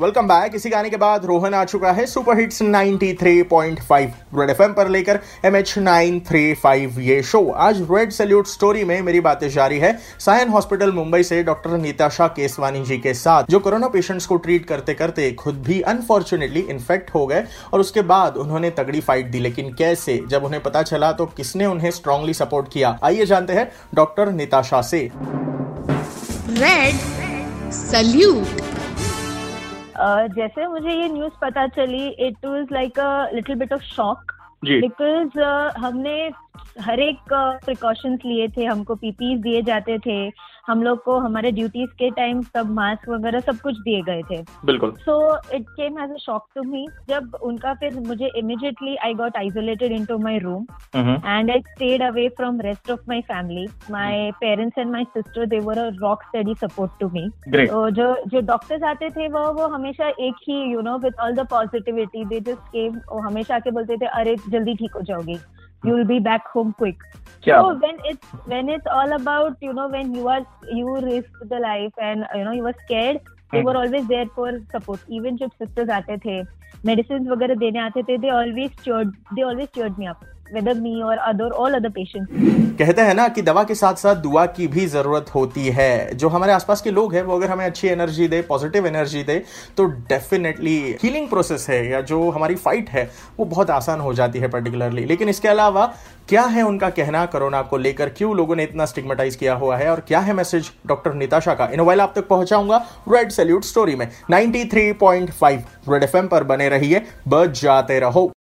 Welcome back इसी गाने के बाद रोहन आ चुका है सुपर हिट्स 93.5 रेड एफएम पर लेकर एम एच ये शो आज रेड सैल्यूट स्टोरी में मेरी बातें जारी है सायन हॉस्पिटल मुंबई से डॉक्टर नीताशा केसवानी जी के साथ, जो कोरोना पेशेंट्स को ट्रीट करते करते खुद भी अनफॉर्चुनेटली इन्फेक्ट हो गए और उसके बाद उन्होंने तगड़ी फाइट दी। लेकिन कैसे? जब उन्हें पता चला तो किसने उन्हें स्ट्रांगली सपोर्ट किया? आइए जानते हैं डॉक्टर नीताशा से। रेड सल्यूट जैसे मुझे ये न्यूज़ पता चली it was like a little bit of shock because हमने हर एक प्रिकॉशंस लिए थे हमको पीपीज दिए जाते थे हम लोग को हमारे ड्यूटीज़ के टाइम सब मास्क वगैरह सब कुछ दिए गए थे। बिल्कुल। So it came as a shock to me जब उनका फिर मुझे immediately I got isolated into my room and I stayed away from rest of my family my parents and my sister they were a rock steady support to me तो जो जो doctors आते थे वो वो हमेशा एक ही you know with all the positivity they just came हमेशा आके बोलते थे अरे जल्दी ठीक हो जाओगी। you'll be back home quick. Yeah. so when it's when it's all about you know when you are you risked the life and you know you were scared they hmm. were always there for support. Even your sisters aate the medicines वगैरह देने आते थे, they always cheered they always cheered me up, whether me or other, all other patients. कहते हैं ना कि दवा के साथ साथ दुआ की भी ज़रूरत होती है। जो हमारे आसपास के लोग हैं, वो अगर हमें अच्छी एनर्जी दे पॉजिटिव एनर्जी दे तो डेफिनेटली हीलिंग प्रोसेस है या जो हमारी फाइट है, वो बहुत आसान हो जाती है पर्टिकुलरली लेकिन इसके अलावा, क्या है उनका कहना कोरोना को लेकर? क्यों लोगों ने इतना स्टिग्मेटाइज किया हुआ है? और क्या है मैसेज डॉक्टर निताशा का? इन मोबाइल आप तक पहुंचाऊँगा रेड सैल्यूट स्टोरी में 93.5 रेड एफ़ पर बने रहिए। बच जाते रहो।